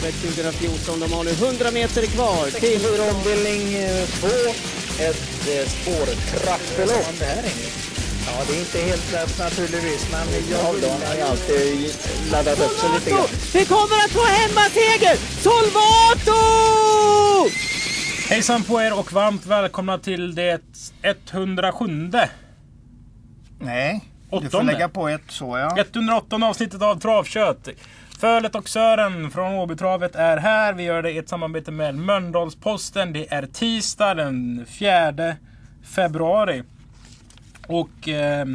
Elitloppet 2014. De har nu 100 meter kvar till... ombildning 2. Ett eh, spårtrappelopp. Det här är Ja, det är inte helt lätt naturligtvis, men jag vill... har ju alltid laddat upp sig lite grann. Vi kommer att få hemmaseger! Solvato! Hejsan på er och varmt välkomna till det 107 Nej, du får lägga på ett så ja. 108 avsnittet av Travkött. Fölet och Sören från Åbytravet är här. Vi gör det i ett samarbete med Mölndalsposten. Det är tisdag den 4 februari. Och eh,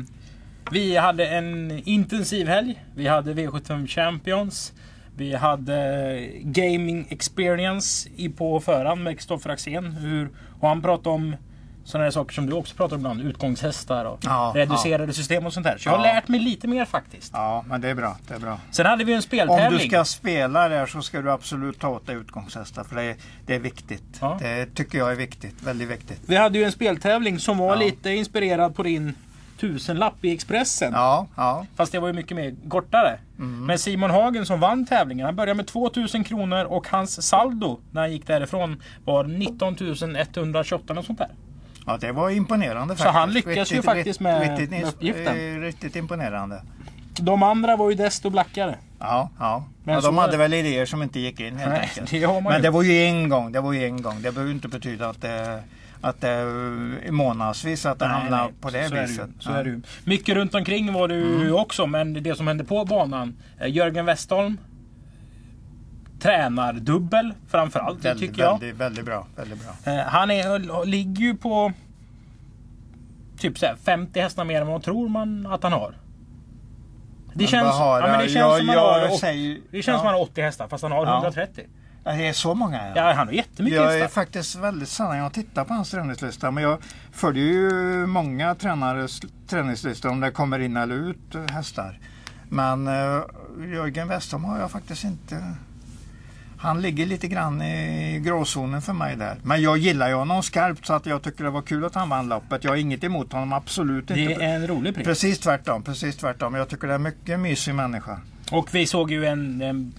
vi hade en intensiv helg. Vi hade V75 Champions. Vi hade Gaming Experience på förhand med Kristoffer Axén. Hur, och han pratade om sådana här saker som du också pratar om ibland. Utgångshästar och Ja, reducerade system och sånt där. Så jag har Ja. lärt mig lite mer faktiskt. Ja, men det är bra. Det är bra. Sen hade vi en Om speltävling. du ska spela där så ska du absolut ta åt dig utgångshästar för det är, det är viktigt. Ja. Det tycker jag är viktigt. Väldigt viktigt. Vi hade ju en speltävling som var Ja. lite inspirerad på din tusenlapp i Expressen. Ja, ja. Fast det var ju mycket mer kortare. Mm. Men Simon Hagen som vann tävlingen, han började med 2000 kronor och hans saldo när han gick därifrån var 19 128 och sånt där. Ja det var imponerande Så faktiskt. han lyckas ju faktiskt med- riktigt, med uppgiften. eh, Riktigt imponerande. De andra var ju desto blackare. Ja, ja. Men ja så- de hade väl idéer som inte gick in helt Nej, enkelt. det Men det var ju en gång. Det var ju en gång. Det behöver inte betyda att det, att det är månadsvis att det hamnar på det så är viset. ju, så Ja. Mm. är det ju. Mycket runt omkring var det ju också, men det som hände på banan. eh, Jörgen Westholm tränar dubbel framförallt, det Väldigt, tycker jag. väldigt, väldigt bra. Väldigt bra. Eh, Han är, ligger ju på typ så här 50 hästar mer än vad tror man att han har. Det Men känns, vad har ja, men det jag? känns Jag- som han jag har, åt- säger- det känns ja. som han har 80 hästar fast han har Ja. 130. Ja, det är så många? Ja, han har jättemycket jag är faktiskt väldigt sällan jag tittar på hans träningslista. Men jag följer ju många tränares träningslistor om det kommer in eller ut hästar. Men uh, Jörgen Westholm har jag faktiskt inte... Han ligger lite grann i gråzonen för mig där. Men jag gillar ju honom skarpt så att jag tycker det var kul att han vann loppet. Jag har inget emot honom, absolut Det inte. är en rolig pris. Precis tvärtom, precis tvärtom. Jag tycker det är mycket mysig människa. Och vi såg ju en... en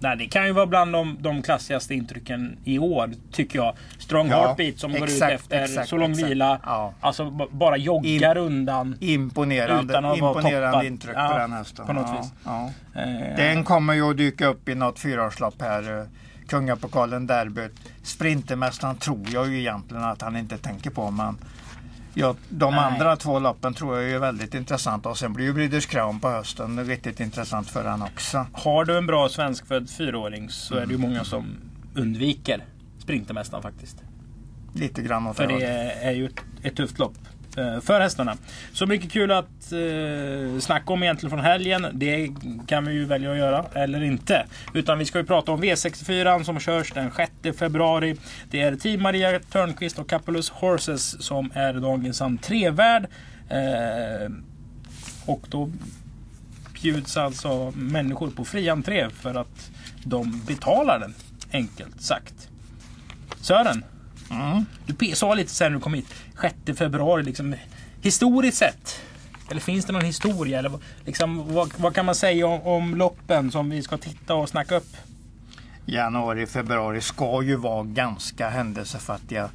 nej, det kan ju vara bland de, de klassigaste intrycken i år, tycker jag. Strong Ja, Heartbeat som går ut exakt, efter exakt, så lång exakt. vila. Ja. Alltså bara joggar undan. Imponerande, Utan att vara imponerande toppad. intryck Ja, på den hästen. på något ja, vis. Ja. Eh, Den kommer ju att dyka upp i något fyraårslopp här. eh, Kungapokalen derbyt. Sprintermästaren tror jag ju egentligen att han inte tänker på. Men ja, de Nej. andra två loppen tror jag är väldigt intressanta. Och sen blir ju Breeders Crown på hösten riktigt intressant för han också. Har du en bra svenskfödd fyraåring så är det Mm. ju många som undviker Sprintermästaren faktiskt. Lite grann åt För det är ju ett, ett tufft lopp Eh, för hästarna. Så mycket kul att eh, snacka om egentligen från helgen. Det kan vi ju välja att göra, eller inte. Utan vi ska ju prata om V64 som körs den 6 februari. Det är Team Maria Törnqvist och Capulus Horses som är dagens entrévärd. Eh, och då bjuds alltså människor på fri entré för att de betalar den, enkelt sagt. Sören, Mm. du sa lite sen när du kom hit, 6 februari liksom. Historiskt sett. Eller finns det någon historia? Eller vad- liksom, vad, vad kan man säga om, om loppen som vi ska titta och snacka upp? Januari, februari ska ju vara ganska händelsefattiga.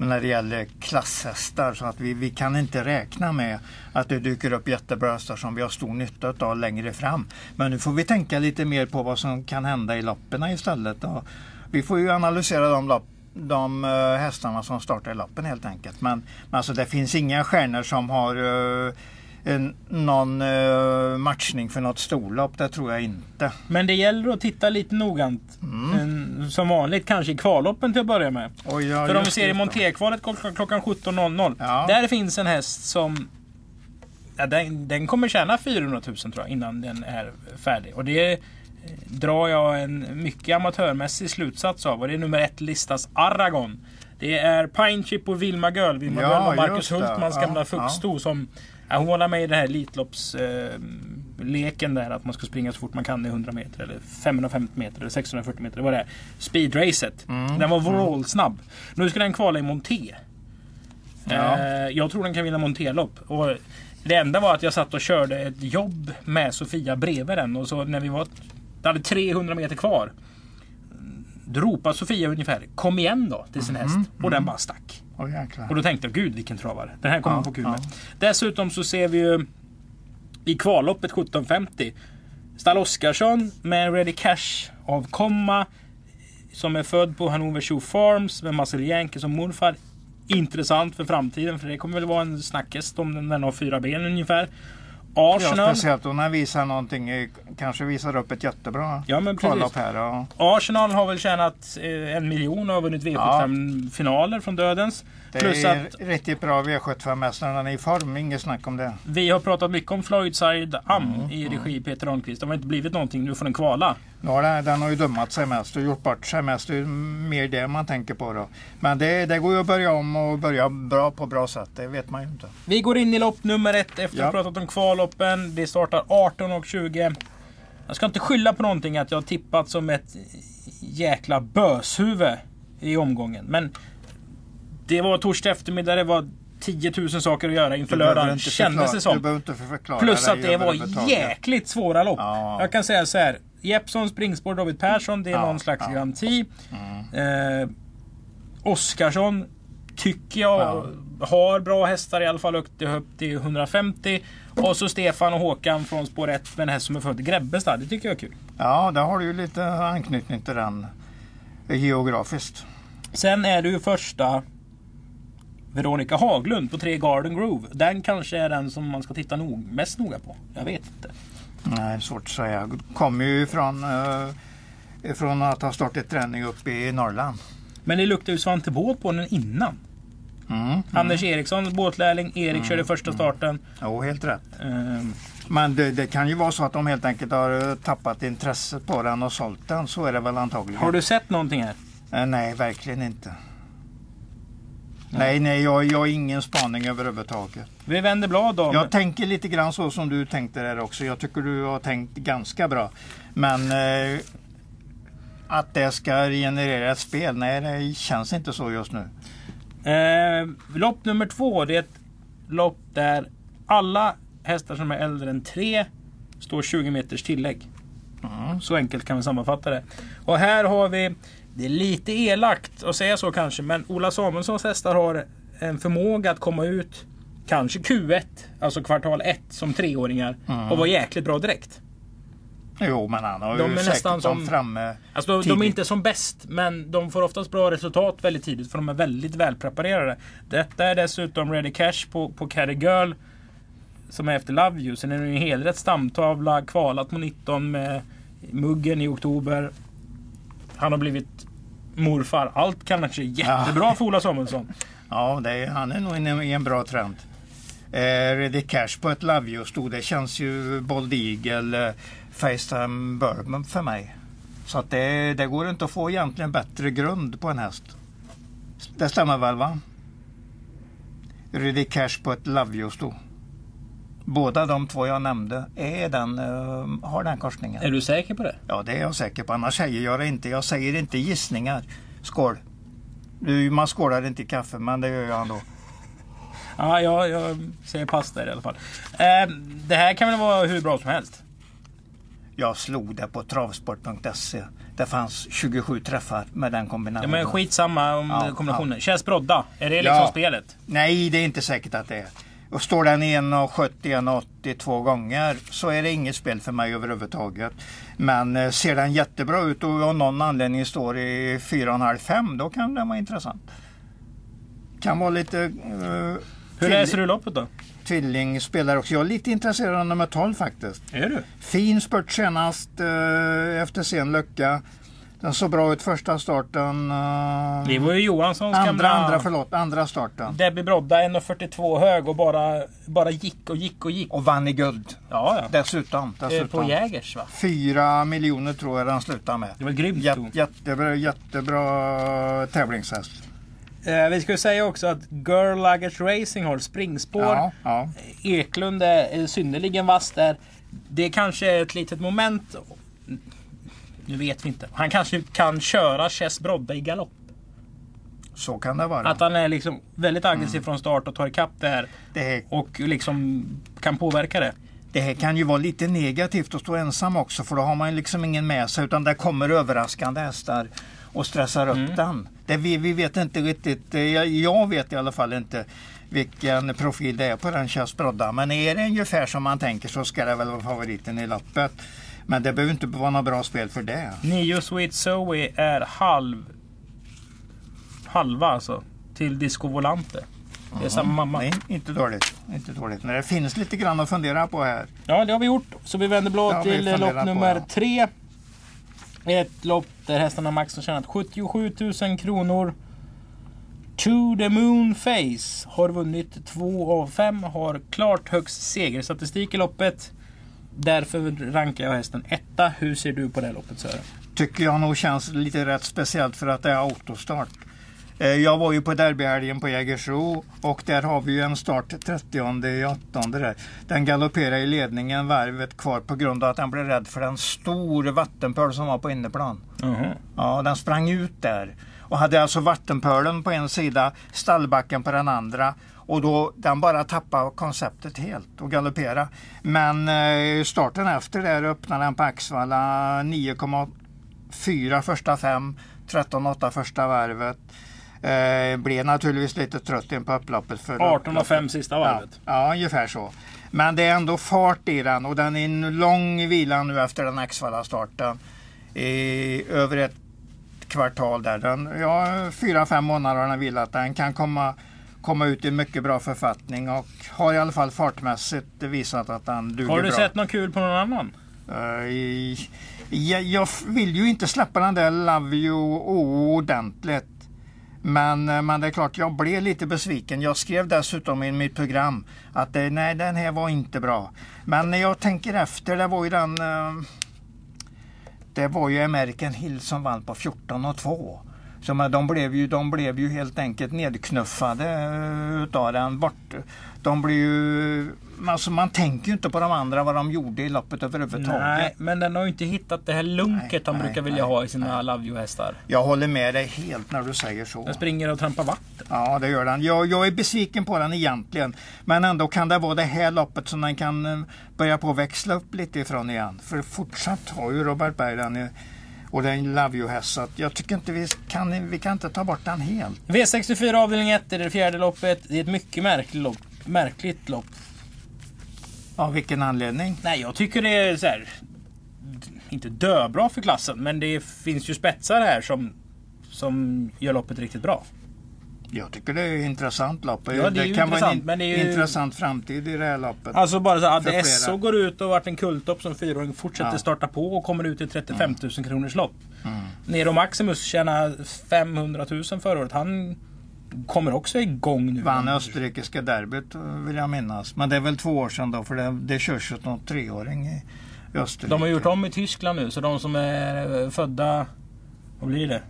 Men när det gäller klasshästar så att vi, vi kan inte räkna med att det dyker upp jättebra hästar som vi har stor nytta av längre fram. Men nu får vi tänka lite mer på vad som kan hända i loppen istället. Och vi får ju analysera de, lopp, de eh, hästarna som startar i loppen helt enkelt. Men, men alltså det finns inga stjärnor som har eh, en, någon eh, matchning för något storlopp. Det tror jag inte. Men det gäller att titta lite noggrant. Mm. En, som vanligt kanske i kvalloppen till att börja med. Oj, ja, För om vi ser i det. Montekvalet klockan, klockan 17.00. Ja. Där finns en häst som ja, den, den kommer tjäna 400 000 tror jag innan den är färdig. Och det drar jag en mycket amatörmässig slutsats av. Och det är nummer ett listas Aragon. Det är Pine Chip och Vilma Göl. Vilma Ja, Göl var Marcus. Hultmans Ja, gamla ja. fuxsto som ja, hon var med i den här Elitloppsleken eh, där att man ska springa så fort man kan i 100 meter eller 550 meter eller 640 meter. Det var det. Speedracet. Mm, Den var vrålsnabb. Nu ska den kvala i Monté. Ja. Eh, jag tror den kan vinna Monté-lopp. Och Det enda var att jag satt och körde ett jobb med Sofia bredvid den. Och så när vi var Det hade 300 meter kvar. Då ropade Sofia ungefär Kom igen då till sin Mhm, häst. Och den bara stack. Jäklar. Och då tänkte jag gud vilken travare. Den här kommer Ja, få kul ja. med. Dessutom så ser vi ju i kvalloppet 1750 Stall Oskarsson med Ready Cash avkomma. Som är född på Hannover Shoe Farms med Marcel Jähnke som morfar. Intressant för framtiden för det kommer väl vara en snackhäst om den, den har fyra ben ungefär. Ja, Arsenal. speciellt om den visar någonting, eh, kanske visar upp ett jättebra Ja, men precis. här. Ja. Arsenal har väl tjänat eh, en miljon och har vunnit V75-finaler från Dödens. Det Plus är att riktigt bra V75-häst när den är i form, inget snack om det. vi har pratat mycket om Floydside Am Mm, i regi Peter Rönnqvist. Det har inte blivit någonting. Nu får den kvala. Har den, den har ju dummat sig mest och gjort bort sig mest. Det är mer det man tänker på då. Men det, det går ju att börja om och börja bra på bra sätt. Det vet man ju inte. Vi går in i lopp nummer ett efter att Ja. ha pratat om kvalloppen. Det startar 18.20. Jag ska inte skylla på någonting att jag har tippat som ett jäkla böshuvud i omgången. Men det var torsdag eftermiddag. Det var 10 000 saker att göra inför lördagen. Kändes det som. Plus att det var jäkligt svåra lopp. Ja. Jag kan säga så här. Jeppson, springspår, David Persson. Det är Ja, någon slags ja. garanti. Eh, Oskarsson tycker jag har bra hästar i alla fall upp till, upp till 150. Och så Stefan och Håkan från spår 1 med en häst som är född i Grebbestad. Det tycker jag är kul. Ja, där har du ju lite anknytning till den geografiskt. Sen är det ju första Veronica Haglund på 3 Garden Grove. Den kanske är den som man ska titta nog, mest noga på. Jag vet inte. Nej, svårt att säga. Kommer ju ifrån, eh, ifrån att ha startat träning uppe i Norrland. Men det luktar ju Svante Båt på den innan. Mm. Anders Eriksson, båtlärling. Erik körde första starten. Jo, helt rätt. Ehm, Men det, det kan ju vara så att de helt enkelt har eh, tappat intresset på den och sålt den. Så är det väl antagligen. har du sett någonting här? Eh, Nej, verkligen inte. Nej, nej, jag, jag har ingen spaning överhuvudtaget. Vi vänder blad då. Jag tänker lite grann så som du tänkte där också. Jag tycker du har tänkt ganska bra. Men eh, att det ska generera ett spel, nej det känns inte så just nu. Eh, lopp nummer två, det är ett lopp där alla hästar som är äldre än tre står 20 meters tillägg. Mm. Så enkelt kan vi sammanfatta det. Och här har vi, det är lite elakt att säga så kanske, men Ola Samuelssons hästar har en förmåga att komma ut kanske Q1, alltså kvartal 1 som treåringar Mm. och vara jäkligt bra direkt. Jo, men han har De ju är nästan som- framme. Alltså de, de är inte som bäst, men de får oftast bra resultat väldigt tidigt för de är väldigt välpreparerade. Detta är dessutom Ready Cash på, på Caddy Girl som är efter Love You. Sen är det ju en helrätt stamtavla, kvalat på 19 med muggen i oktober. Han har blivit morfar. Allt kanske är jättebra för Ola Samuelsson. Ja, det är, han är nog inne i en bra trend. Eh, Ready Cash på ett Love You stod det. Känns ju Bold Eagle, eh, Facetime Bourbon för mig. Så att det, det går inte att få egentligen bättre grund på en häst. Det stämmer väl va? Ready Cash på ett Love You stod. Båda de två jag nämnde är den, eh, har den korsningen. Är du säker på det? Ja, det är jag säker på. Annars säger jag det inte. Jag säger inte gissningar. Skål. Man skålar inte i kaffe, men det gör jag ändå. Ja, jag, jag säger pass där i alla fall. Eh, det här kan väl vara hur bra som helst? Jag slog det på travsport.se. Det fanns 27 träffar med den Ja, kombinationen. men skitsamma om Ja, kombinationen. Känns brodda? Är det liksom Ja. spelet? Nej, det är inte säkert att det är. Och står den i 1,70, 1,80 två gånger så är det inget spel för mig överhuvudtaget. Men eh, ser den jättebra ut och av någon anledning står i 4,5-5 då kan den vara intressant. Kan vara lite... Uh, Hur läser du loppet då? Tvillingspelare också. Jag är lite intresserad av nummer 12 faktiskt. Är du? Fin spurt senast eh, efter sen lucka. Den såg bra ut första starten. eh, Det var ju Johanssons andra, gamla andra, förlåt, andra starten. Debbie Brodda 1,42 hög och bara, bara gick och gick och gick. Och vann i guld Ja, ja. dessutom. Eh, dessutom. På Jägers va? Fyra miljoner tror jag den slutade med. Det var grymt. Jät, jättebra, jättebra tävlingshäst. Eh, vi ju säga också att Girl Luggage Racing har springspår. Ja, ja. Eklund är är synnerligen vass där. Det kanske är ett litet moment. Nu vet vi inte. Han kanske kan köra Chess Brodda i galopp. Så kan det vara. Att han är liksom väldigt aggressiv från start och tar ikapp där. Det, är, Och liksom kan påverka det. det det här kan ju vara lite negativt att stå ensam också för då har man liksom ingen med sig utan det kommer överraskande hästar och stressar upp Mm. den. Det vi, vi vet inte riktigt, eh, jag, jag vet i alla fall inte vilken profil det är på den Chas Brodda. Men är det ungefär som man tänker så ska det väl vara favoriten i loppet. Men det behöver inte vara något bra spel för det. Nio Sweet Zoe är halv... Halva alltså. Till Disco Volante. Det är samma mamma. Nej, inte dåligt. Inte dåligt. Men det finns lite grann att fundera på här. Ja, det har vi gjort. Så vi vänder blad till lopp på, nummer ja. tre. Ett lopp där hästarna Max har tjänat 77 000 kronor. To the Moon Face har vunnit två av fem. Har klart högst segerstatistik i loppet. Därför rankar jag hästen etta. Hur ser du på det loppet Sören? Tycker jag nog känns lite rätt speciellt för att det är autostart. Eh, Jag var ju på derbyhelgen på Jägersro och där har vi ju en start 30 i åttonde där. Den galopperar i ledningen varvet kvar på grund av att den blev rädd för den stora vattenpöl som var på inneplan. Ja, den sprang ut där och hade alltså vattenpölen på en sida, stallbacken på den andra och då den bara tappade konceptet helt och galoppera. Men eh, starten efter där öppnade den på Axvalla 9,4 första fem, 13,8 första varvet. Eh, blev naturligtvis lite trött in på upploppet. För 18 och 5 sista varvet. Ja, ja, ungefär så. Men det är ändå fart i den och den är en lång vila nu efter den Axvalla-starten. I över ett kvartal där. Den, ja, fyra, fem månader har den vilat. Den kan komma, komma ut i mycket bra författning och har i alla fall fartmässigt visat att den duger Har du bra. sett något kul på någon annan? I- jag, jag vill ju inte släppa den där Love You ordentligt. Men, eh, men det är klart, jag blev lite besviken. Jag skrev dessutom i mitt program att nej, den här var inte bra. Men när jag tänker efter, det var ju den... eh, Det var ju American Hill som vann på 14 och 2. Så men de, blev ju, de blev ju helt enkelt nedknuffade eh, utav den. Bort. De blev ju... Alltså man tänker ju inte på de andra vad de gjorde i loppet överhuvudtaget. Nej, men den har ju inte hittat det här lunket Nej, han nej, brukar vilja nej, ha i sina Love You-hästar. Jag håller med dig helt när du säger så. Den springer och trampar vatten. Ja, det gör den. Jag, jag är besviken på den egentligen. Men ändå kan det vara det här loppet som den kan eh, börja på växla upp lite ifrån igen. För fortsatt har ju Robert Berg den och det är en Love You-häst. Så jag tycker inte vi kan, vi kan inte ta bort den helt. V64 avdelning 1 är det fjärde loppet. Det är ett mycket märkligt lopp. Märkligt lopp. Av vilken anledning? Nej, jag tycker det är så här, Inte döbra för klassen, men det finns ju spetsar här som, som gör loppet riktigt bra. Jag tycker det är ett intressant lopp. Ja, det ju kan vara en men det är ju- intressant framtid i det här loppet. Alltså bara så flera. SO går ut och varit en kulttopp som fyraåring fortsätter Ja. starta på och kommer ut i 35 000 kronors lopp. Mm. Nero Maximus tjänade 500 000 förra året. Han kommer också igång nu. Vann österrikiska derbyt vill jag minnas. Men det är väl två år sedan då för det, det körs ju någon treåring i Österrike. De har gjort om i Tyskland nu, så de som är födda... Vad blir det?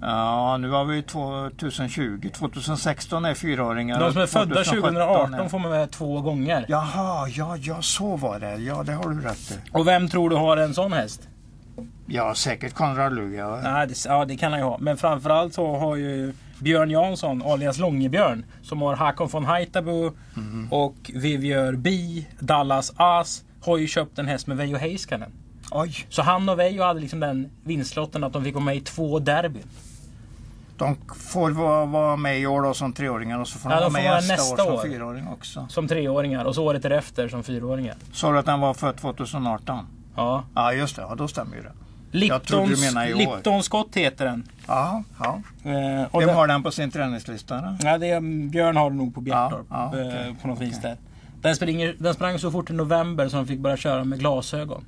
Ja, nu har vi 2020. 2016 är fyraåringar. De som är födda 2017 2018 är- får man med två gånger. Jaha, ja, ja, så var det. Ja, det har du rätt i. Och vem tror du har en sån häst? Ja, säkert Konrad Luga. Nej, det, ja, det kan han ju ha. Men framförallt så har ju Björn Jansson, alias Långebjörn, som har Hakon von Haitabo Mhm. och Vivier Bi, Dallas As, har ju köpt en häst med Veijo Heiskanen. Oj, Så han och Veijo hade liksom den vinstlotten att de fick vara med i två derbyn. De får vara, vara med i år då som treåringar och så får Ja, de vara med nästa, nästa år år. som fyraåring också. Som treåringar och så året därefter som fyraåringar. Sa du att den var född 2018? Ja. Ja, just det. Ja, då stämmer ju det. Liptons. Lipton Scott heter den. Ja, ja. Eh, och Vem den- har den på sin träningslista? Då? Ja, det är, Björn har det nog på Bjertorp. Ja, ja, eh, okej, På något vis okej. där. Den, springer, den sprang så fort i november så de fick börja köra med glasögon.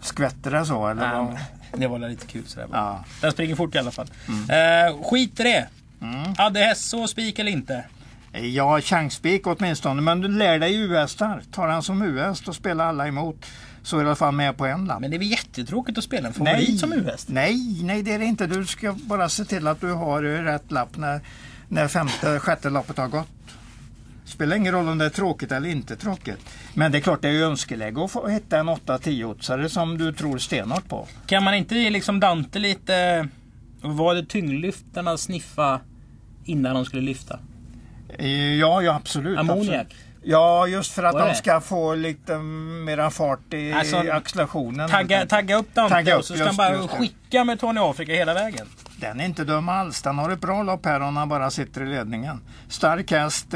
Skvätter det så? Eller Nej, men det var lite kul sådär bara. Ja. Den springer fort i alla fall. Eh, skit i det. Mm. Hade häst så spik eller inte? Ja, chansspik åtminstone. Men du lär dig US-hästar. Tar han som US och spelar alla emot så är du i alla fall med på en lapp. Men det är väl jättetråkigt att spela en favorit som U-häst? Nej, nej det är det inte. Du ska bara se till att du har rätt lapp när, när femte, sjätte loppet har gått. Spelar ingen roll om det är tråkigt eller inte tråkigt. Men det är klart det är ju önskeläge att få hitta en 8-10-oddsare som du tror stenhårt på. Kan man inte ge liksom Dante lite... Var det tyngdlyftarna sniffa innan de skulle lyfta? Eh, Ja, ja absolut. Ammoniak. absolut. Ja, just för att de ska få lite mera fart i Alltså, accelerationen. Tagga, tagga upp Dante Tagga upp, och så ska just han bara skicka med Tony Afrika hela vägen. Den är inte dum alls. Den har ett bra lopp här om han bara sitter i ledningen. Stark häst.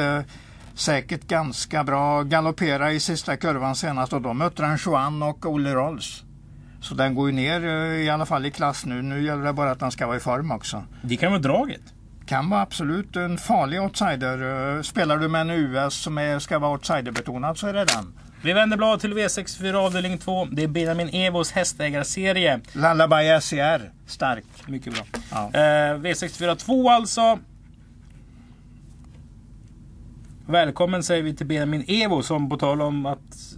Säkert ganska bra. Galoppera i sista kurvan senast och då mötte han Juan och Olle Rolls. Så den går ju ner eh, i alla fall i klass nu. Nu gäller det bara att den ska vara i form också. Det kan vara draget. Kan vara absolut en farlig outsider. Eh, Spelar du med en US som är, ska vara outsiderbetonad så är det den. Vi vänder blad till V64 avdelning 2. Det är Benjamin Evos hästägarserie. Lullaby SCR. Stark. Mycket bra. Ja. Eh, V64 2 alltså. Välkommen säger vi till Benjamin Evo som på tal om att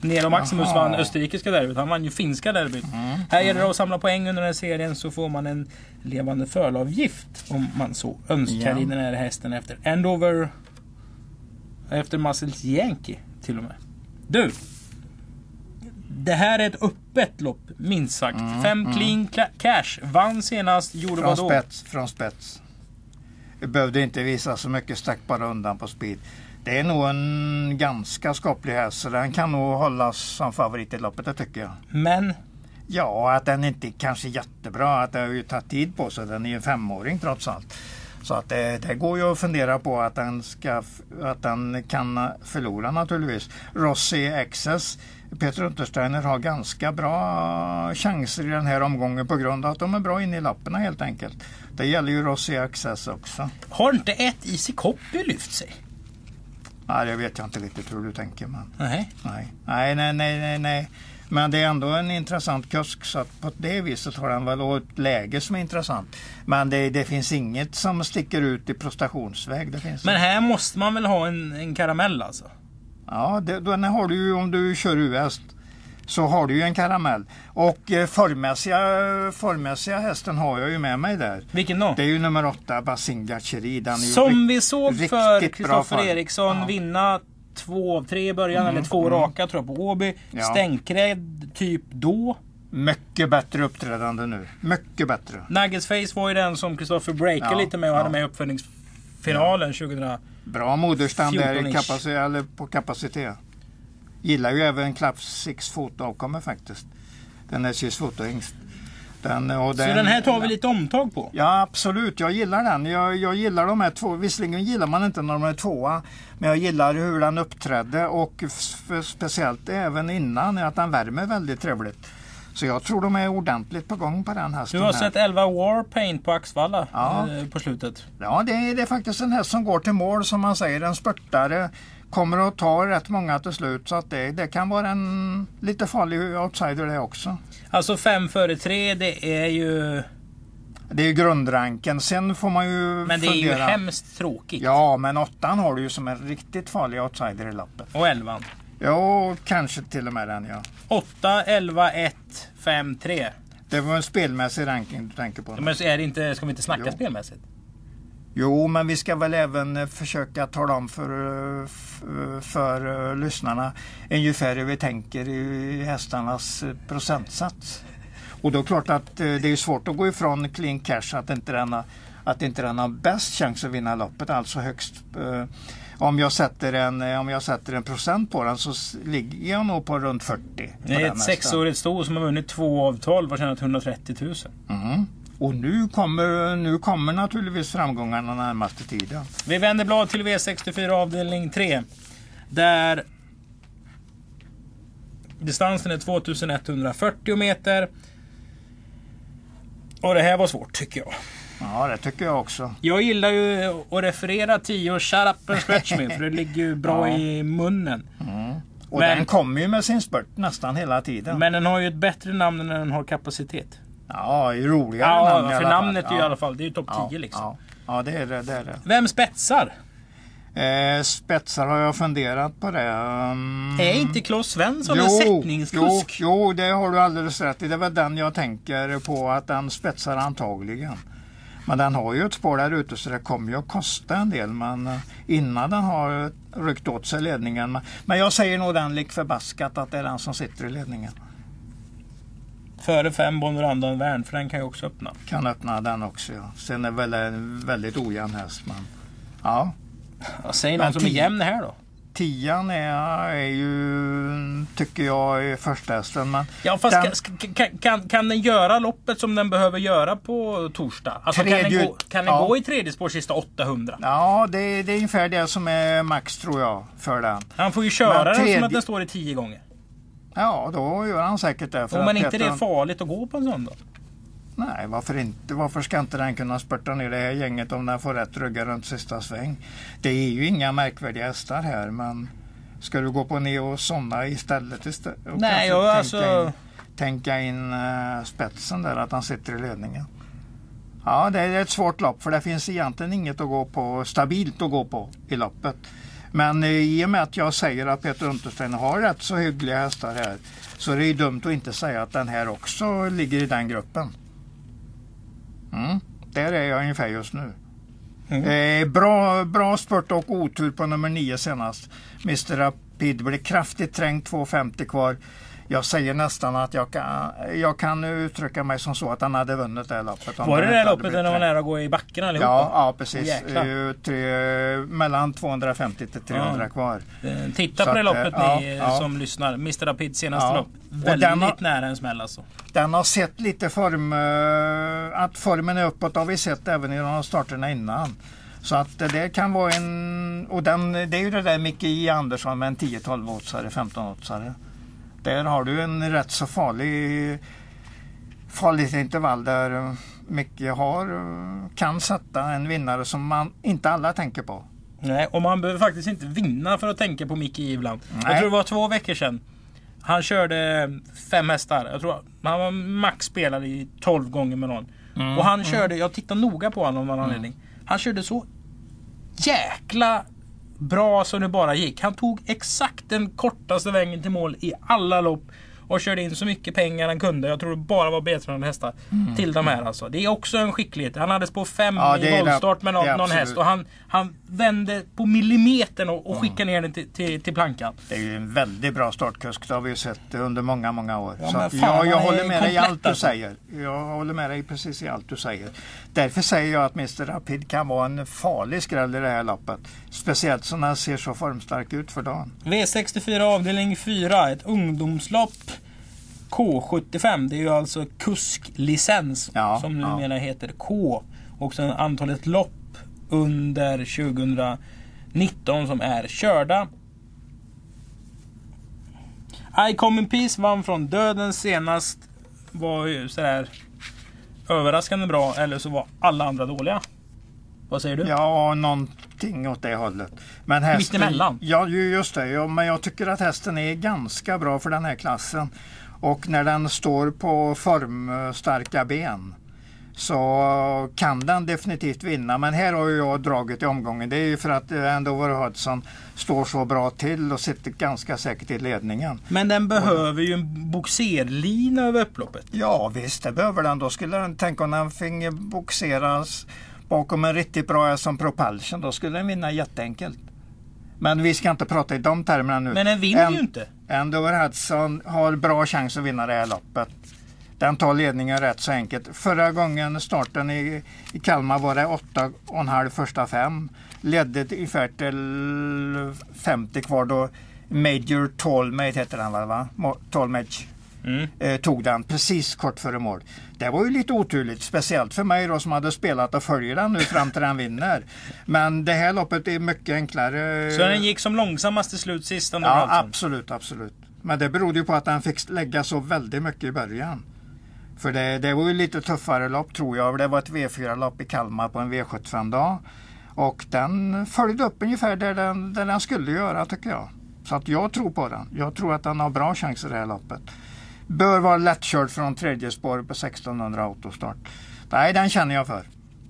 Nero Maximus Jaha. vann österrikiska derbyt. Han vann ju finska derbyt. Här gäller det att samla poäng under den här serien så får man en levande fölavgift om man så önskar Ja. i den här hästen efter Endover. Efter Muscles Yankee till och med. Du! Det här är ett öppet lopp minst sagt. Fem clean cla- cash. Vann senast, gjorde Från vad då? spets, från spets. Behövde inte visa så mycket, stack bara undan på speed. Det är nog en ganska skaplig häst så den kan nog hållas som favorit i loppet, det tycker jag. Men Ja, att den inte kanske är jättebra, att det har ju tagit tid på sig. Den är ju en femåring trots allt. Så att det, det går ju att fundera på att den, ska, att den kan förlora naturligtvis. Rossi Access, Peter Untersteiner har ganska bra chanser i den här omgången på grund av att de är bra inne i lapparna helt enkelt. Det gäller ju Rossi Access också. har inte ett Easy Copy lyft sig? Nej, det vet jag inte riktigt hur du tänker. Men... Nej. Nej, nej, nej, nej, nej, nej. Men det är ändå en intressant kusk så att på det viset har den väl ett läge som är intressant. Men det, det finns inget som sticker ut i prestationsväg. Det finns Men här måste man väl ha en, en karamell alltså? Ja, det, då har du ju om du kör US så har du ju en karamell. Och eh, formmässiga, formmässiga hästen har jag ju med mig där. Vilken då? Det är ju nummer åtta, Basinga Cheri. Den Som vi såg för Kristoffer. Eriksson Ja. vinna två av tre i början, Mm, eller två mm. raka tror jag på Åby. Ja. Stänkrädd typ då. Mycket bättre uppträdande nu. Mycket bättre. Nuggets Face var ju den som Kristoffer breakade Ja, lite med och hade ja. med i uppföljningsfinalen 2000. Bra moderstam där i 14-ish. kapacitet, eller på kapacitet. Gillar ju även Klaff 6 fotoavkommer faktiskt. Den är SJs fotohingst. Den, och Så den här tar vi lite omtag på. Ja absolut, jag gillar den. Jag, jag gillar de här två. Visserligen gillar man inte när de är tvåa. Men jag gillar hur den uppträdde och speciellt även innan att den värmer väldigt trevligt. Så jag tror de är ordentligt på gång på den hästen. Du har här. sett 11 Warpaint på Axvalla Ja. eh, på slutet. Ja, det är, det är faktiskt en häst som går till mål som man säger. En spurtare. Kommer att ta rätt många till slut så att det, det kan vara en lite farlig outsider det också. Alltså 5 före 3 det är ju... Det är ju grundranken. Sen får man ju Men det är ju fundera. hemskt tråkigt. Ja, men åttan har du ju som en riktigt farlig outsider i lappen. Och 11. Ja, kanske till och med den ja. 8, 11, 1, 5, 3. Det var en spelmässig ranking du tänker på. Men så är det inte, ska vi inte snacka Jo. spelmässigt? Jo, men vi ska väl även eh, försöka tala om för, eh, f- för eh, lyssnarna ungefär hur vi tänker i hästarnas eh, procentsats. Och då är det klart att eh, det är svårt att gå ifrån clean cash att inte den har, att inte den har bäst chans att vinna loppet, alltså högst. eh, Om jag, sätter en, eh, om jag sätter en procent på den så ligger jag nog på runt 40. på Det är ett sexårigt sto som har vunnit två av 12 och tjänat 130 000. Mhm. Och nu kommer, nu kommer naturligtvis framgångarna närmaste tiden. Vi vänder blad till V64 avdelning 3. Där distansen är 2140 meter. Och det här var svårt tycker jag. Ja, det tycker jag också. Jag gillar ju att referera 10 och shut up and stretch me för det ligger ju bra Ja. i munnen. Och Men- den kommer ju med sin spurt nästan hela tiden. Men den har ju ett bättre namn än den har kapacitet. ja, i roligare Ja, namn i för alla fall. namnet är ju i Ja. alla fall, det är ju topp 10 ja, liksom. Ja, ja, det är det. det, är det. Vem spetsar? Eh, spetsar har jag funderat på det. Um, Är inte Claes Svensson en jo, sättningskusk? jo, det har du alldeles rätt i. Det var den jag tänker på att den spetsar antagligen. Men den har ju ett spår där ute så det kommer ju att kosta en del men eh, innan den har ryckt åt sig ledningen. Men- jag säger nog den lik förbaskat att det är den som sitter i ledningen. Före fem Bonrandan Värn, för den kan ju också öppna. Kan öppna den också ja. Sen är väl en väldigt ojämn häst men ja. Säg någon Men som är jämn här då. Tian är, är ju, tycker jag, är första. Men Ja, fast den- kan, kan, kan den göra loppet som den behöver göra på torsdag? Alltså kan den, Tredje- gå, kan den ja. gå i tredje spår sista 800? Ja, det, det är ungefär det som är max tror jag för den. Han får ju köra Men den som tredje- att den står i tio gånger. Ja, då gör han säkert det. för att men inte det farligt att gå på en sån då? Nej, varför inte? Varför ska inte den kunna spurta ner det här gänget om den får rätt ryggar runt sista sväng? Det är ju inga märkvärdiga hästar här, men ska du gå på ner och somna istället? istället och Nej, jag, tänka alltså... in, tänka in eh, spetsen där, att han sitter i ledningen. Ja, det är ett svårt lopp för det finns egentligen inget att gå på, stabilt att gå på i loppet. Men eh, i och med att jag säger att Peter Unterstein har rätt så hyggliga hästar här så är det ju dumt att inte säga att den här också ligger i den gruppen. Mm, där är jag ungefär just nu. Mm. Eh, bra, bra spurt och otur på nummer 9 senast. Mr Rapid blev kraftigt trängd 2.50 kvar. Jag säger nästan att jag kan, jag kan uttrycka mig som så att han hade vunnit det här loppet. Var det det loppet när de var nära att gå i backen allihopa? Ja, ja precis. Eh, tre, mellan 250 till 300 Ja. kvar. Eh, Titta Så på det att, loppet eh, ni ja, ja. som lyssnar. Mr Rapid senaste Ja. lopp. Väldigt den har- nära en smäll alltså. Den har sett lite form, eh, att formen är uppåt har vi sett även i de starterna innan. Så att det kan vara en, och den, det är ju det där Micke J Andersson med en 10-12 oddsare, 15 oddsare. Där har du en rätt så farlig farligt intervall där eh, Micke har, eh, kan sätta en vinnare som man inte alla tänker på. Nej, och man behöver faktiskt inte vinna för att tänka på Micke Ivland. Jag Nej. tror det var två veckor sedan. Han körde fem hästar. Jag tror han var max spelade i 12 gånger med någon. Mm, och han körde, jag tittade noga på honom av någon anledning. Han körde så jäkla bra som det bara gick. Han tog exakt den kortaste vägen till mål i alla lopp. Och körde in så mycket pengar han kunde. Jag tror det bara var B300 hästar till de här alltså. Det är också en skicklighet. Han hade spår 5 Ja, i voltstart med någon, någon häst. Och han, han vände på millimetern och, och skickade ner den till, till, till plankan. Det är ju en väldigt bra startkusk. Det har vi ju sett under många, många år. Ja, så fan, jag, jag håller med dig i allt du alltså. säger. Jag håller med dig precis i allt du säger. Därför säger jag att Mr Rapid kan vara en farlig skräll i det här loppet. Speciellt som han ser så formstark ut för dagen. V64 avdelning 4, ett ungdomslopp. K75, det är ju alltså kusklicens Ja, som ja. numera heter K. Och sen antalet lopp under 2019 som är körda. I Come In Peace vann från döden senast. Var ju sådär överraskande bra eller så var alla andra dåliga. Vad säger du? Ja, någonting åt det hållet. Men hästen, Mittemellan? Ja, ju- just det. Ja, men jag tycker att hästen är ganska bra för den här klassen. Och när den står på formstarka ben så kan den definitivt vinna. Men här har jag dragit i omgången. Det är ju för att eh, Andover Hudson står så bra till och sitter ganska säkert i ledningen. Men den behöver ju en boxerlina över upploppet. Ja visst, det behöver den. Då skulle den tänka om den finge boxeras bakom en riktigt bra som Propulsion. Då skulle den vinna jätteenkelt. Men vi ska inte prata i de termerna nu. Men den vinner En- ju inte. Andover Hudson har bra chans att vinna det här loppet. Den tar ledningen rätt så enkelt. Förra gången starten i, i Kalmar var det 8,5 första fem. Ledde till ungefär till 50 kvar då Major Tolmate heter väl va? Tolmage Mm. eh, tog den precis kort före mål. Det var ju lite oturligt, speciellt för mig då som hade spelat och följer den nu fram till den vinner. Men det här loppet är mycket enklare. Så den gick som långsammast till slut sist Ja, Hudson. absolut, absolut. Men det berodde ju på att den fick lägga så väldigt mycket i början. För det, det var ju lite tuffare lopp tror jag. Det var ett V4-lopp i Kalmar på en V75-dag. Och den följde upp ungefär där den, där den skulle göra tycker jag. Så att jag tror på den. Jag tror att den har bra chans i det här loppet. Bör vara lättkörd från tredje spår på 1600 autostart. Nej, den känner jag för.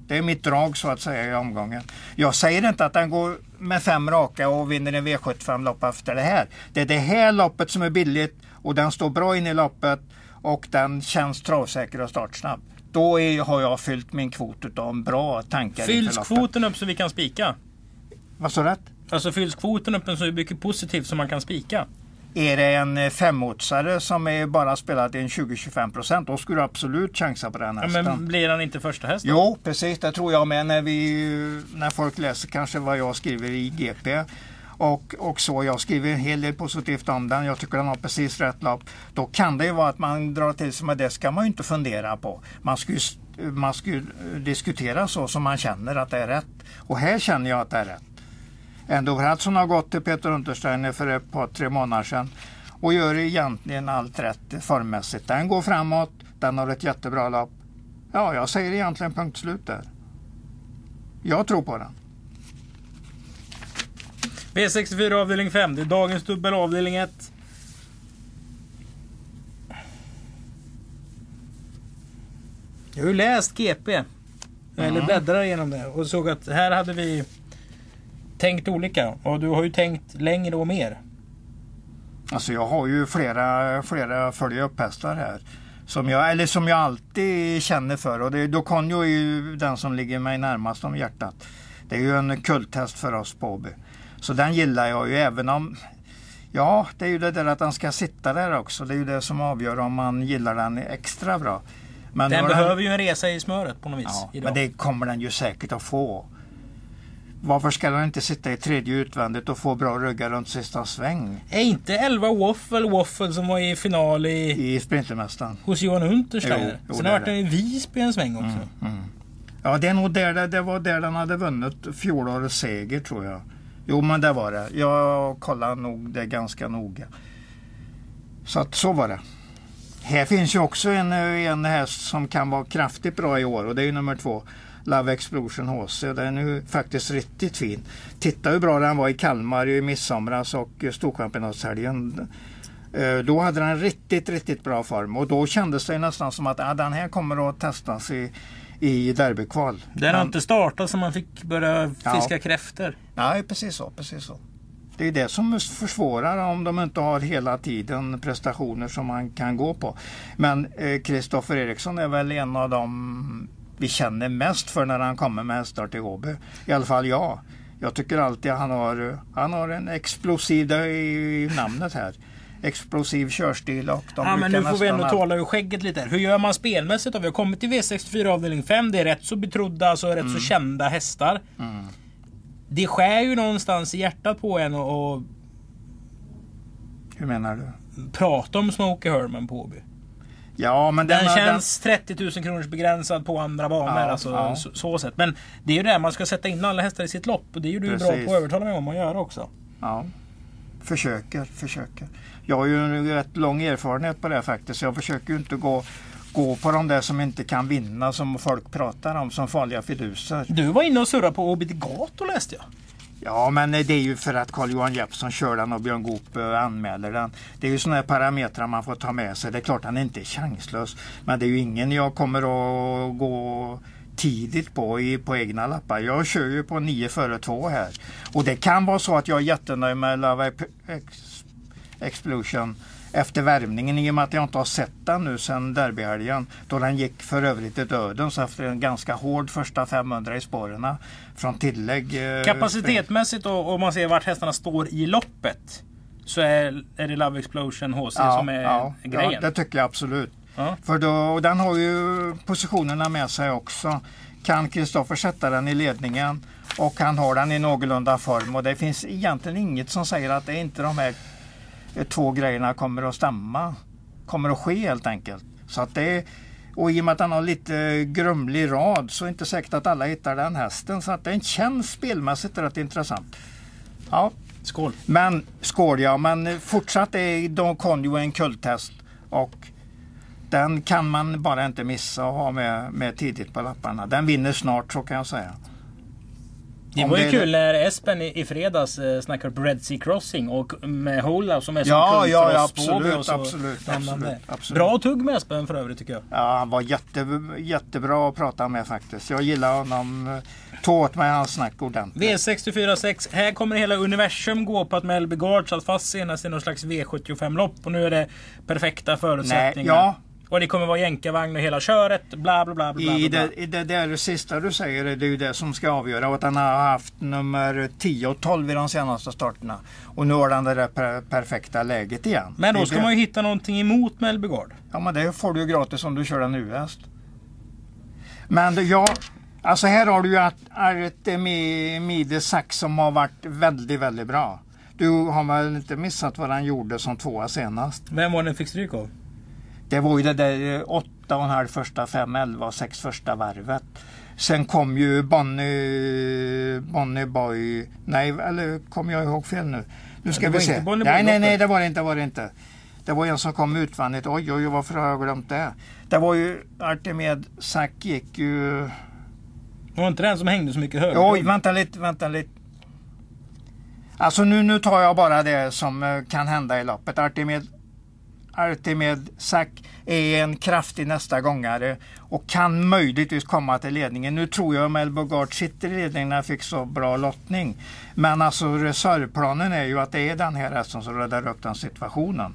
Det är mitt drag så att säga i omgången. Jag säger inte att den går med fem raka och vinner en V75-lopp efter det här. Det är det här loppet som är billigt och den står bra in i loppet och den känns travsäker och startsnabb. Då är, har jag fyllt min kvot utav bra tankar Fylls kvoten upp så vi kan spika? Vad sa du? Alltså fylls kvoten upp så mycket positivt som man kan spika? Är det en femotsare som är bara spelat en 20-25 procent då skulle du absolut chansa på den Ja, hästen. men blir han inte första häst? då? Jo, precis. Det tror jag med när, vi, när folk läser kanske vad jag skriver i GP. Och, och så, jag skriver en hel del positivt om den. Jag tycker den har precis rätt lopp. Då kan det ju vara att man drar till sig, men det ska man ju inte fundera på. Man ska ju, man ska ju diskutera så som man känner att det är rätt. Och här känner jag att det är rätt. Endovratsson har gått till Peter Untersteiner för ett par, tre månader sedan och gör egentligen allt rätt formmässigt. Den går framåt, den har ett jättebra lopp. Ja, jag säger egentligen punkt slut där. Jag tror på den. V64 avdelning 5. Det är dagens dubbel avdelning 1. Jag har ju läst GP. Eller bläddrar igenom det och såg att här hade vi tänkt olika. Och du har ju tänkt längre och mer. Alltså jag har ju flera, flera följa upp-hästar här. Som jag, eller som jag alltid känner för. Och det, Doconio är ju den som ligger mig närmast om hjärtat. Det är ju en kulthäst för oss på Åby. Så den gillar jag ju även om... Ja, det är ju det där att den ska sitta där också. Det är ju det som avgör om man gillar den extra bra. Men Den behöver ju en resa i smöret på något vis. Ja, idag. men det kommer den ju säkert att få. Varför ska den inte sitta i tredje utvändigt och få bra ryggar runt sista sväng Är inte 11 Waffle Waffle som var i final i, i Sprintermästaren? hos Johan Untersteiner? Sen det har är varit den i Visby en sväng också. Ja, det är nog där det, det var där den hade vunnit fjolårets seger tror jag. Jo, men det var det. Jag kollade nog det ganska noga. Så att så var det. Här finns ju också en, en häst som kan vara kraftigt bra i år och det är ju nummer två. Love Explosion HC. Den är ju faktiskt riktigt fin. Titta hur bra den var i Kalmar i midsomras och Storchampionatshelgen. Eh, Då hade den riktigt, riktigt bra form och då kändes det nästan som att ah, den här kommer att testas i, i derbykval. Den har inte startat så man fick börja fiska Ja. kräftor. Nej, precis så. Precis så. Det är det som försvårar om de inte har hela tiden prestationer som man kan gå på. Men Kristoffer Eriksson är väl en av dem vi känner mest för när han kommer med hästar till Åby. I alla fall jag. Jag tycker alltid han har, han har en explosiv, i namnet här, explosiv körstil och de Ja, men nu får vi ändå tåla ur skägget lite. här. Hur gör man spelmässigt då? Vi har kommit till V64 avdelning 5. Det är rätt så betrodda, alltså rätt Mm. så kända hästar. Det skär ju någonstans i hjärtat på en och, och Hur menar du? prata om Smokey Herman på Åby. Ja, men Den, den, känns 30 000 kronors begränsad på andra banor. Ja, alltså, ja. Så, så sätt. Men det är ju det man ska sätta in alla hästar i sitt lopp. Och det är ju du bra Precis. på att övertala mig om att göra också. Ja, försöker, försöker. Jag har ju en rätt lång erfarenhet på det faktiskt. Jag försöker ju inte gå, gå på de där som inte kan vinna som folk pratar om som farliga fiduser. Du var inne och surrade på Åby Gato läste jag. Ja, men det är ju för att Carl-Johan Jeppsson kör den och Björn Goop eh, anmäler den. Det är ju sådana parametrar man får ta med sig. Det är klart han inte är chanslös. Men det är ju ingen jag kommer att gå tidigt på i, på egna lappar. Jag kör ju på 9 före 2 här. Och det kan vara så att jag är jättenöjd med Love Ex- Explosion efter värmningen i och med att jag inte har sett den nu sedan derbyhelgen. Då den gick för övrigt i döden så efter en ganska hård första 500 i spåren från tillägg. eh, Kapacitetmässigt och om man ser vart hästarna står i loppet. Så är, är det Love Explosion HC som är ja, grejen. Ja, det tycker jag absolut. Ja. För då, och den har ju positionerna med sig också. Kan Kristoffer sätta den i ledningen och han har den i någorlunda form och det finns egentligen inget som säger att det inte de här två grejerna kommer att stämma. Kommer att ske helt enkelt. Så att det och i och med att han har lite grumlig rad så är det inte säkert att alla hittar den hästen. Så att den känns spelmässigt rätt intressant. Ja, Skål. men skål ja, men fortsatt är Don Conjo en kulttest och den kan man bara inte missa och ha med, med tidigt på lapparna. Den vinner snart så kan jag säga. Det var ju kul när Espen i, i fredags eh, snackade på Red Sea Crossing och med Hola som är som Ja, kund ja, för ja, oss absolut, och så absolut, absolut, absolut. Bra tugg med Espen för övrigt tycker jag. Ja, han var jätte, jättebra att prata med faktiskt. Jag gillar honom. Tog åt mig hans snack ordentligt. V64 Här kommer hela universum gå på att Melby Gard satt fast senast i någon slags V75-lopp och nu är det perfekta Nej, förutsättningar. ja, Och det kommer vara jänkarvagn och hela köret. Bla bla bla. bla, bla, I bla. det, I det där sista du säger, det är ju det som ska avgöra. Och att han har haft nummer 10 och 12 i de senaste starterna. Och nu har han det där per, perfekta läget igen. Men Det då ska det. man ju hitta någonting emot Melbygard. Ja men det får du ju gratis om du kör en US. Men det- ja, alltså här har du ju Artemide Sax som har varit väldigt, väldigt bra. Du har väl inte missat vad han gjorde som tvåa senast? Vem var det den fick stryk av? Det var ju det där eh, åtta och en halv första, fem, elva och sex första varvet. Sen kom ju Bonnie, Bonnie Boy, nej eller kom jag ihåg fel nu? Nu ska det vi se. Bonnie nej, nej, nej, det var det inte, var det inte. Det var en som kom utvändigt. Oj, oj, varför har jag glömt det? Det var ju Artemed Sack gick ju... Det var inte den som hängde så mycket högre. Oj, vänta lite, vänta lite. Alltså nu, nu tar jag bara det som eh, kan hända i loppet. Artemed, Artemed Sack är en kraftig nästa gångare och kan möjligtvis komma till ledningen. Nu tror jag Mel Bogart sitter i ledningen när han fick så bra lottning. Men alltså reservplanen är ju att det är den här hästen som räddar upp den situationen.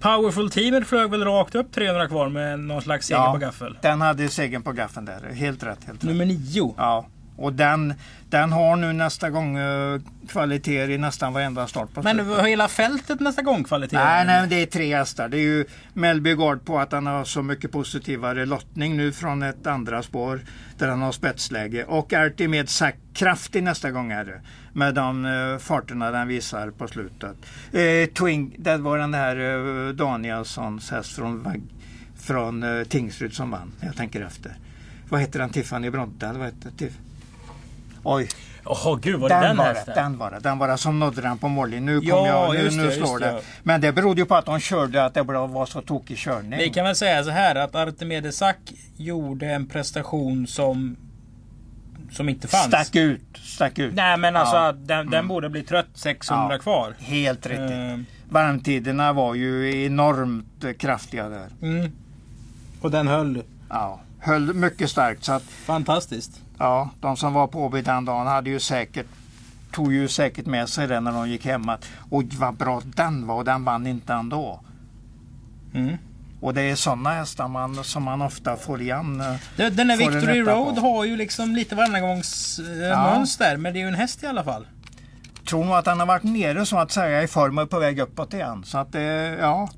Powerful-teamet flög väl rakt upp 300 kvar med någon slags seger på gaffel. den hade segern på gaffeln där. Helt rätt. Helt rätt. Nummer nio. Ja, och den, den har nu nästa gång eh, kvaliteter i nästan varenda start på Men var hela fältet nästa gång kvalitet? Nej, nej, det är tre hästar. Det är ju Melby Gard på att han har så mycket positivare lottning nu från ett andra spår där han har spetsläge. Och Artemed Sack kraftig nästa gång är det. Med de eh, farterna den visar på slutet. Eh, Twing, det var den här uh, Danielssons häst från, från Tingsryd som vann. Jag tänker efter. Vad heter den? Tiffany Bronte? eller Vad heter Tiff? Oj, Åh gud, var det den, den, var det, den var det. Den var det som nådde den på mållinjen. Nu, Ja, jag, nu, nu det, slår det. det. Men det berodde ju på att de körde, att det var så tokig körning. Vi kan väl säga så här att Artemide Sack gjorde en prestation som som inte fanns. Stack ut, stack ut. Nej men alltså Ja. den, den borde bli trött 600 Ja. kvar. Helt riktigt. Eh, Varmtiderna var ju enormt kraftiga där. mm. Och den höll Ja. Höll mycket starkt. Så att, fantastiskt. Ja, de som var på vid den dagen hade ju säkert tog ju säkert med sig det när de gick hem att oj vad bra den var och den vann inte ändå. Mm. Och det är sådana hästar man, som man ofta får igen. eh, Den, den här den Victory Road på. har ju liksom lite varannan gångs eh, Ja. Men det är ju en häst i alla fall. tror nog att han har varit nere så att säga i form och på väg uppåt igen. Så att det, ja.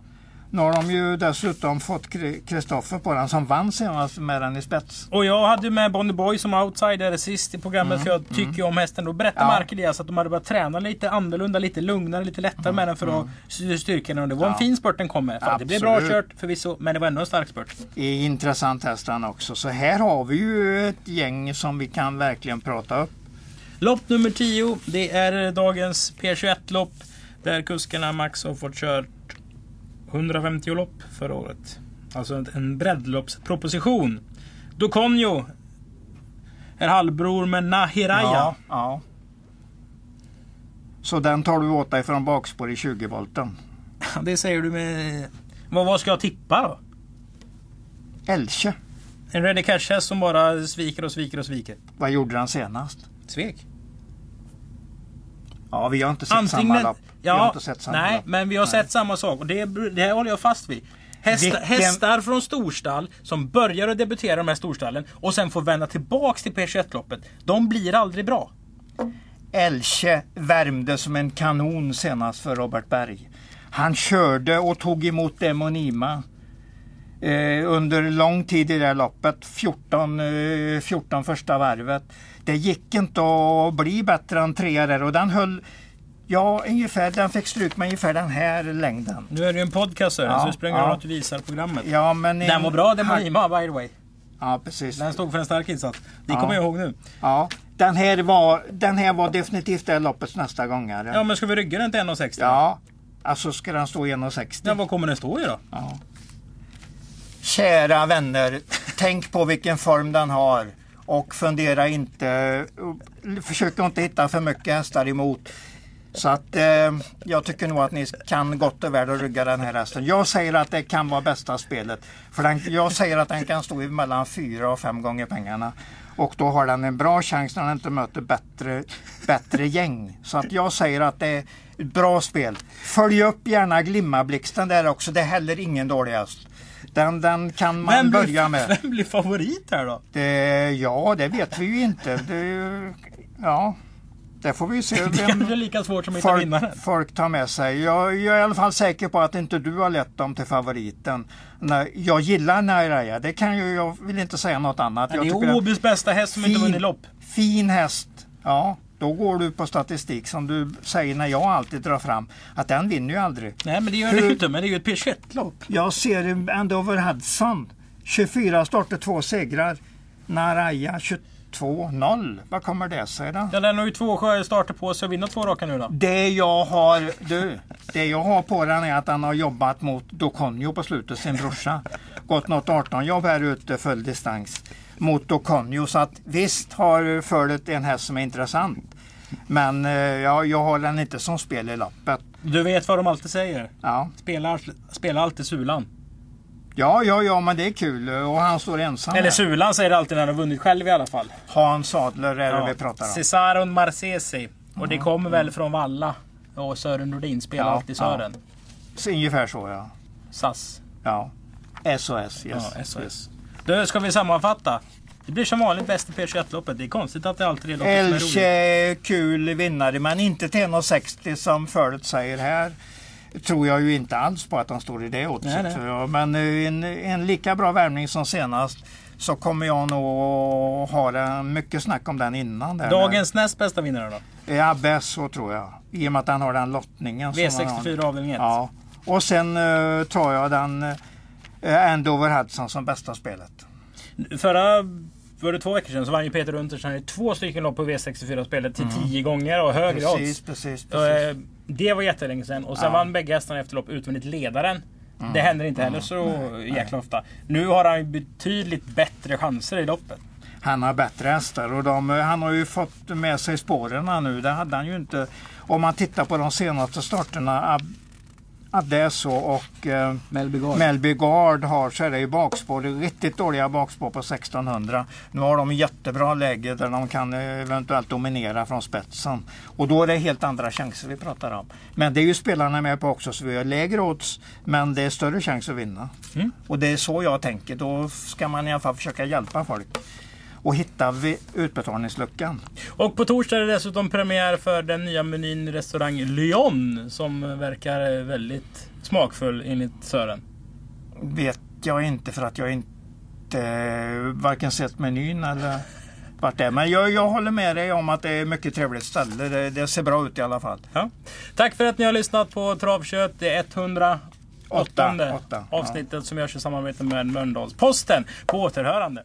Nu har de ju dessutom fått Kristoffer på den som vann senast med den i spets. Och jag hade med Bonnie Boy som outsider sist i programmet för jag tycker ju om hästen. Då berättade Mm, Ja. Mark Elias att de hade börjat träna lite annorlunda, lite lugnare, lite lättare med den för att styra styrkan. Och det var en Mm, Ja. fin spurt den kom med. Fan, Det blev bra kört förvisso, men det var ändå en stark spurt. Intressant häst han också. Så här har vi ju ett gäng som vi kan verkligen prata upp. Lopp nummer 10, det är dagens P21-lopp. Där kuskarna Max har fått kört 150 lopp förra året. Alltså en- en breddloppsproposition. Dokonjo är halvbror med Nahiraya. Ja, ja. Så den tar du åt dig från bakspår i 20 volten. Det säger du med... Vad, vad ska jag tippa då? Elche. En Ready Cash-häst som bara sviker och sviker och sviker. Vad gjorde han senast? Svek. Ja, vi har inte sett samma lopp. Vi har Ja, inte sett samma nej, lopp. men vi har Nej. sett samma sak. Och det, det här håller jag fast vid. Hästar, Vilken- hästar från storstall som börjar att debutera i de här storstallen och sen får vända tillbaks till P21-loppet. De blir aldrig bra. Elche värmde som en kanon senast för Robert Berg. Han körde och tog emot Demonima eh, under lång tid i det här loppet. 14, eh, 14 första varvet. Det gick inte att bli bättre än trea där och den höll Ja, ungefär. Den fick stryk med ungefär den här längden. Nu är det ju en podcast Sören, Ja, så det spelar ingen ja. roll att du visar programmet. Ja, men Den var bra, den var Nima by the way. Ja, precis. Den stod för en stark insats. Det Ja. kommer jag ihåg nu. Ja, den, här var, den här var definitivt det loppets nästa gångare. Ja men ska vi rygga den till 1,60? Ja, alltså ska den stå 1,60. ja. Vad kommer den stå i då? Ja. Kära vänner, tänk på vilken form den har och fundera inte, försök inte hitta för mycket hästar emot. Så att eh, jag tycker nog att ni kan gott och väl att rygga den här hästen. Jag säger att det kan vara bästa spelet. För den, jag säger att den kan stå i mellan fyra och fem gånger pengarna. Och då har den en bra chans när den inte möter bättre, bättre gäng. Så att jag säger att det är ett bra spel. Följ upp gärna Glimmablixten där också. Det är heller ingen dålig häst. Den, den kan man Vem börja blir, med. vem blir favorit här då? Det, ja, det vet vi ju inte. Det, ja, det får vi se. Det Vem, kanske är lika svårt som att hitta folk, vinnaren. folk tar med sig. Jag, jag är i alla fall säker på att inte du har lett dem till favoriten. Nej, jag gillar Nairaya, det kan ju, jag vill inte säga något annat. Det Jag tycker är Åbys bästa häst som inte Fin. vunnit lopp. Fin häst, ja. Då går du på statistik som du säger när jag alltid drar fram. Att den vinner ju aldrig. Nej men det gör Hur- det inte, men det är ju ett P21-lopp. Jag ser Andover Hudson. 24 starter, två segrar. Naraya 22-0. Vad kommer det sig då? Ja, den har ju två starter på sig att vinna två raka nu då. Det jag har, du, det jag har på den är att han har jobbat mot Doconio på slutet, sin brorsa. Gått något 18-jobb här ute full distans mot Doconio. Så att visst har följt en häst som är intressant. Men eh, ja, jag har den inte som spel i lappet. Du vet vad de alltid säger. Ja. Spela, spela alltid Sulan. ja, ja, ja, men det är kul och han står ensam. Eller. Sulan säger det alltid när han har vunnit själv i alla fall. Hans Adler är det vi pratar om. Cesaron Marcesi. Och det kommer väl från Valla. Och Sören Nordin spelar Ja, alltid Sören. Så Ungefär så ja. SAS. ja. SOS, yes. Ja, SOS. Då ska vi sammanfatta. Det blir som vanligt bäst i P21-loppet. Det är konstigt att det alltid är loppet som är roligt. Elche är kul vinnare men inte till 1,60 som Fölet säger här. Tror jag ju inte alls på att han står i det oddset. Men eh, en, en lika bra värvning som senast så kommer jag nog ha mycket snack om den innan. Där. Dagens näst bästa vinnare då? Ja, bäst så tror jag. I och med att han har den lottningen. som han har. V64 avdelning 1. Ja. Och sen uh, tar jag den uh, Andover Hudson som bästa spelet. Förra var det två veckor sedan så vann ju Peter Untersteiner två stycken lopp på V64-spelet till tio gånger och högre Mm. Precis, odds. precis, Så, precis. eh, det var jättelänge sedan. Och sen Ja. vann bägge hästarna efter lopp utvändigt ledaren. Mm. Det händer inte heller så jäkla ofta. Nu har han betydligt bättre chanser i loppet. Han har bättre hästar och de, han har ju fått med sig spåren nu. Det hade han ju inte. Om man tittar på de senaste starterna. Att det är så och eh, Melby Gard. Melby Gard har så är det ju bakspår. Det är riktigt dåliga bakspår på 1600. Nu har de jättebra läge där de kan eventuellt dominera från spetsen. Och då är det helt andra chanser vi pratar om. Men det är ju spelarna med på också så vi har lägre odds men det är större chans att vinna. Mm. Och det är så jag tänker. Då ska man i alla fall försöka hjälpa folk och hitta utbetalningsluckan. Och på torsdag är det dessutom premiär för den nya menyn restaurang Lyon. Som verkar väldigt smakfull enligt Sören. Vet jag inte för att jag inte eh, varken sett menyn eller vart det är. Men jag, jag håller med dig om att det är mycket trevligt ställe. Det, det ser bra ut i alla fall. Ja. Tack för att ni har lyssnat på Travkött. Det är 108 Åtta, åtta, ja. avsnittet som görs i samarbete med Mölndalsposten. På återhörande.